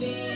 Yeah.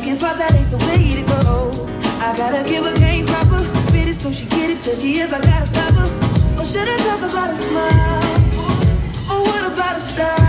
Second thought that ain't the way to go. I gotta give her game proper. Spit it so she get it, touchy if I gotta stop her. Or should I talk about a smile? Or what about a style?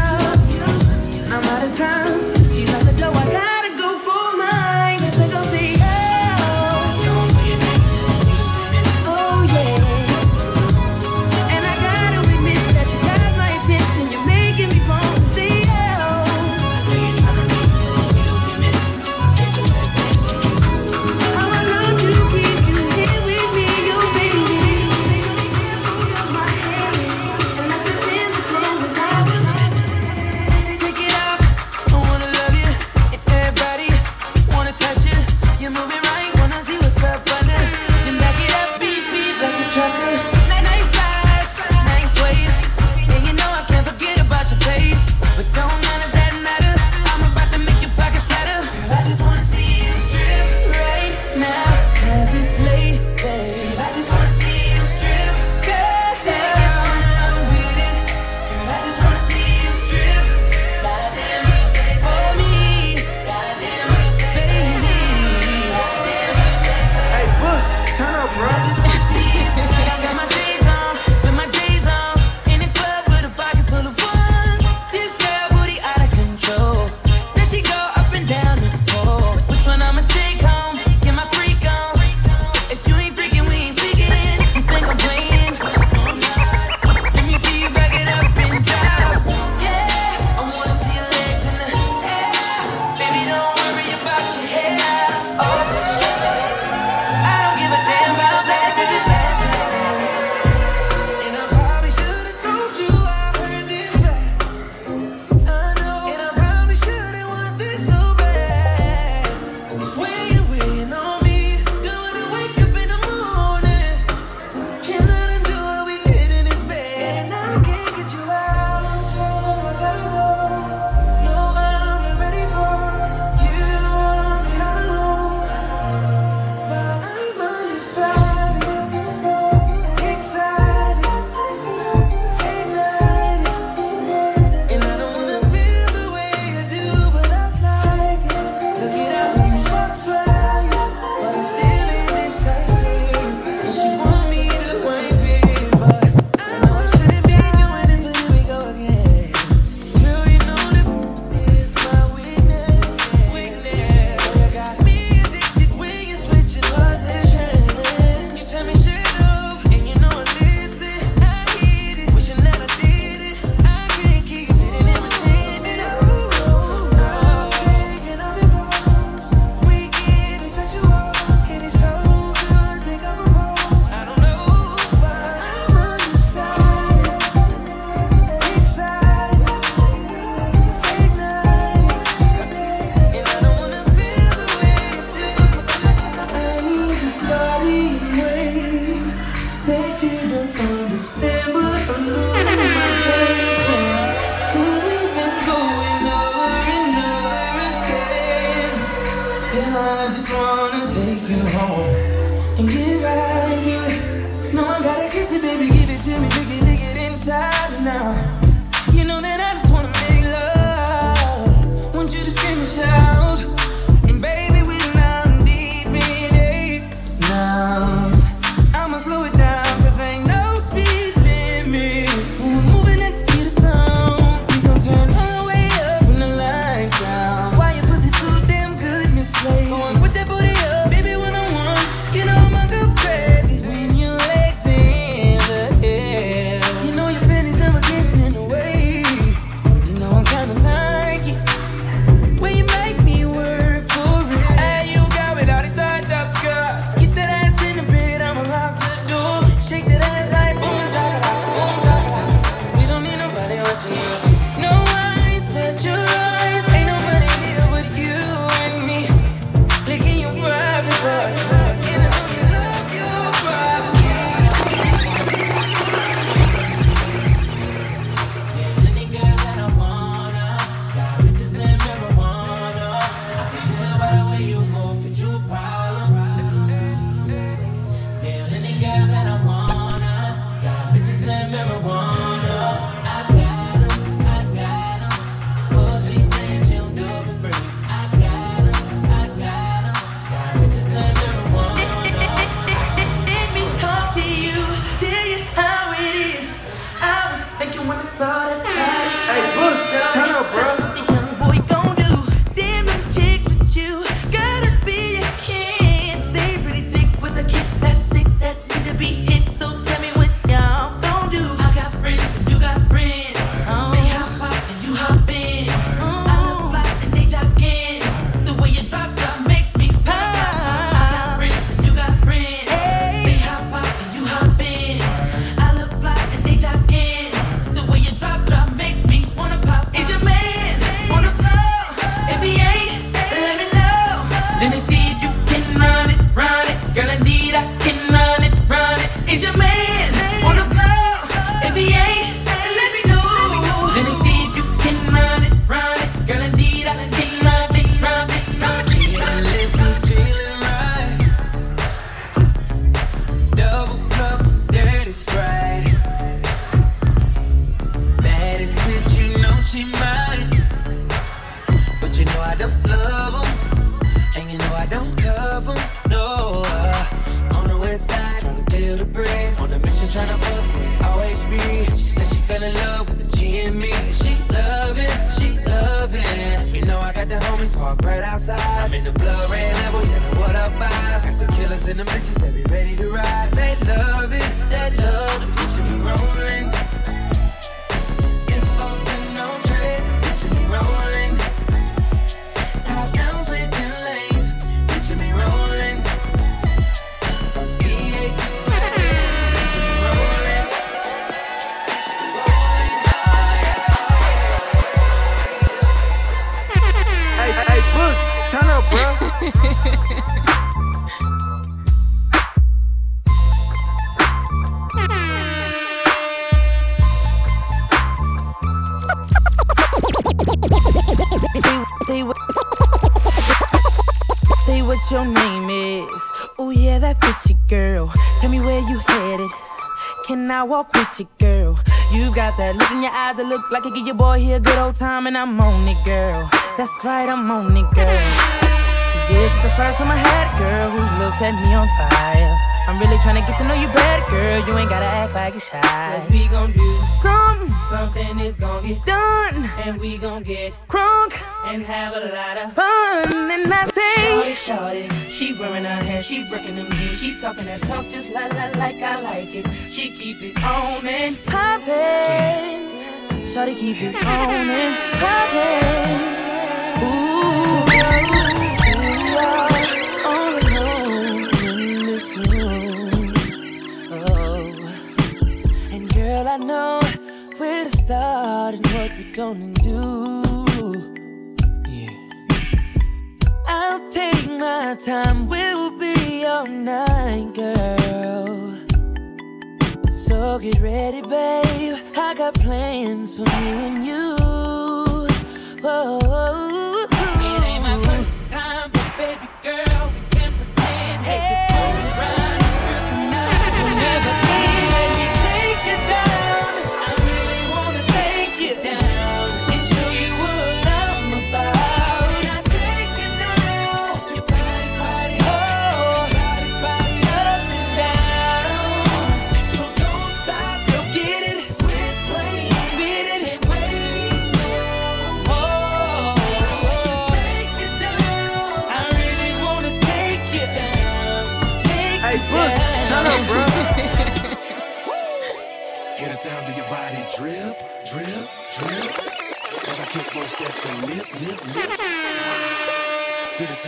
bruh. Parked right outside. I'm in the blood red level, yeah, know what up five. Got the killers in the bitches, they be ready to ride. They love it, they love the picture me rolling. Look in your eyes that look like it give your boy here a good old time, and I'm on it, girl. That's right, I'm on it, girl. This is the first time I had a girl who looks at me on fire. I'm really trying to get to know you better, girl. You ain't gotta act like you're shy. Cause we gon' do Something something is gon' get done, and we gon' get crunk, and have a lot of fun, and I say. Shorty, shorty, she wearing her hair, she breaking them jeans, she talking that talk just like, like, like I like it. She keep it on and poppin'. Shawty keep it on and. Ooh, we are all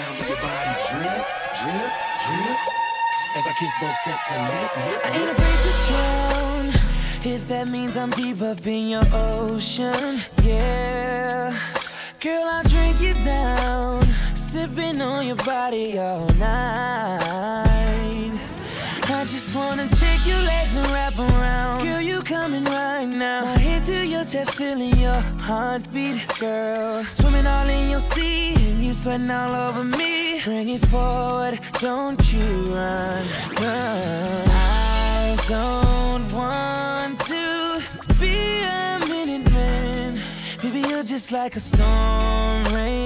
sound of your body drip, drip, drip. As I kiss both sets of lip, lip, I ain't afraid to drown if that means I'm deep up in your ocean. Yeah, girl, I'll drink you down, sipping on your body all night. I just wanna take your legs and wrap around. Girl, you coming right now. Your chest, feeling your heartbeat, girl. Swimming all in your sea, and you sweating all over me. Bring it forward, don't you run, run. I don't want to be a minute man. Baby, you're just like a storm raining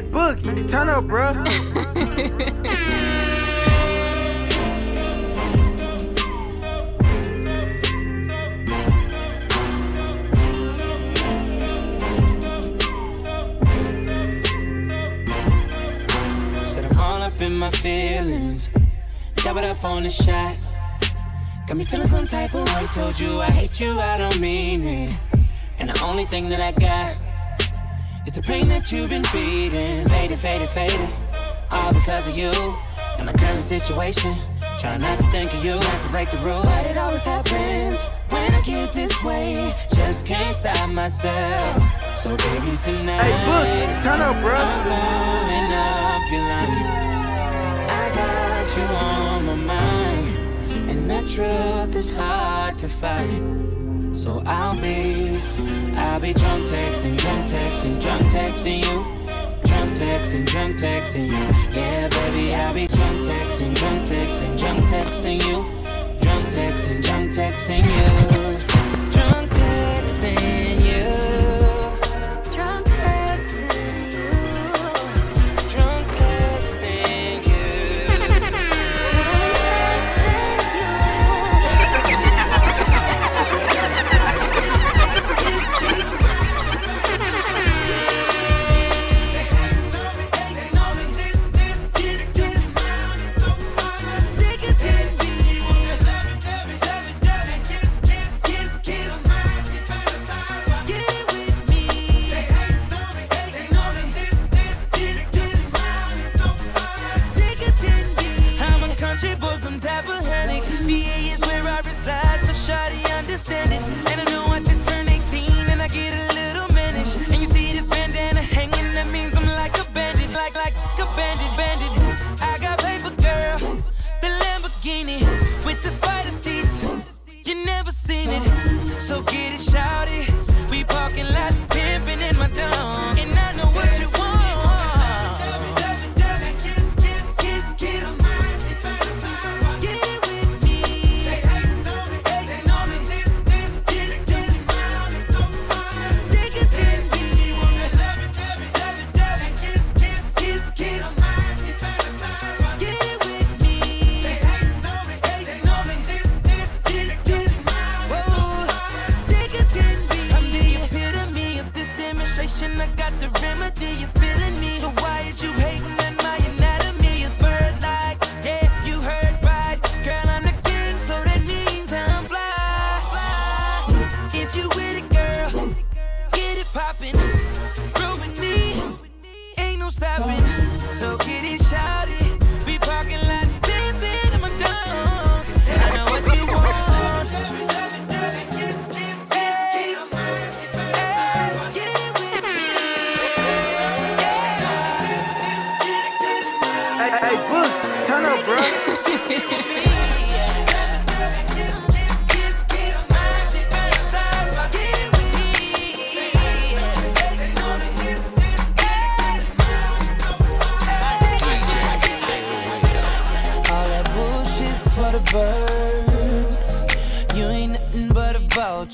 Hey, Book, turn up, bro. Said I'm all up in my feelings. Doubled up on the shot. Got me feeling some type of way. Told you I hate you, I don't mean it. And the only thing that I got is the pain that you've been feeding. Faded, faded, faded. All because of you. And my current situation. Try not to think of you, not to break the rules. But it always happens when I get this way, just can't stop myself. So baby tonight, Hey, Book, turn up, bro. I'm blowing up your line. I got you on my mind, and the truth is hard to fight. So I'll be, I'll be drunk texting, drunk texting, drunk texting you. Drunk texting, drunk texting you. Yeah, baby, I'll be drunk texting, drunk texting, drunk texting you. Drunk texting, drunk texting you.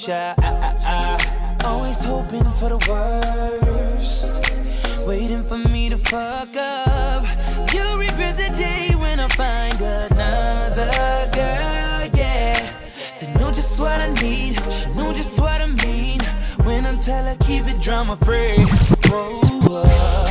Ah. Always hoping for the worst. Waiting for me to fuck up. You'll regret the day when I find another girl, yeah. They know just what I need. She know just what I mean. When I tell her keep it drama free. Whoa, whoa.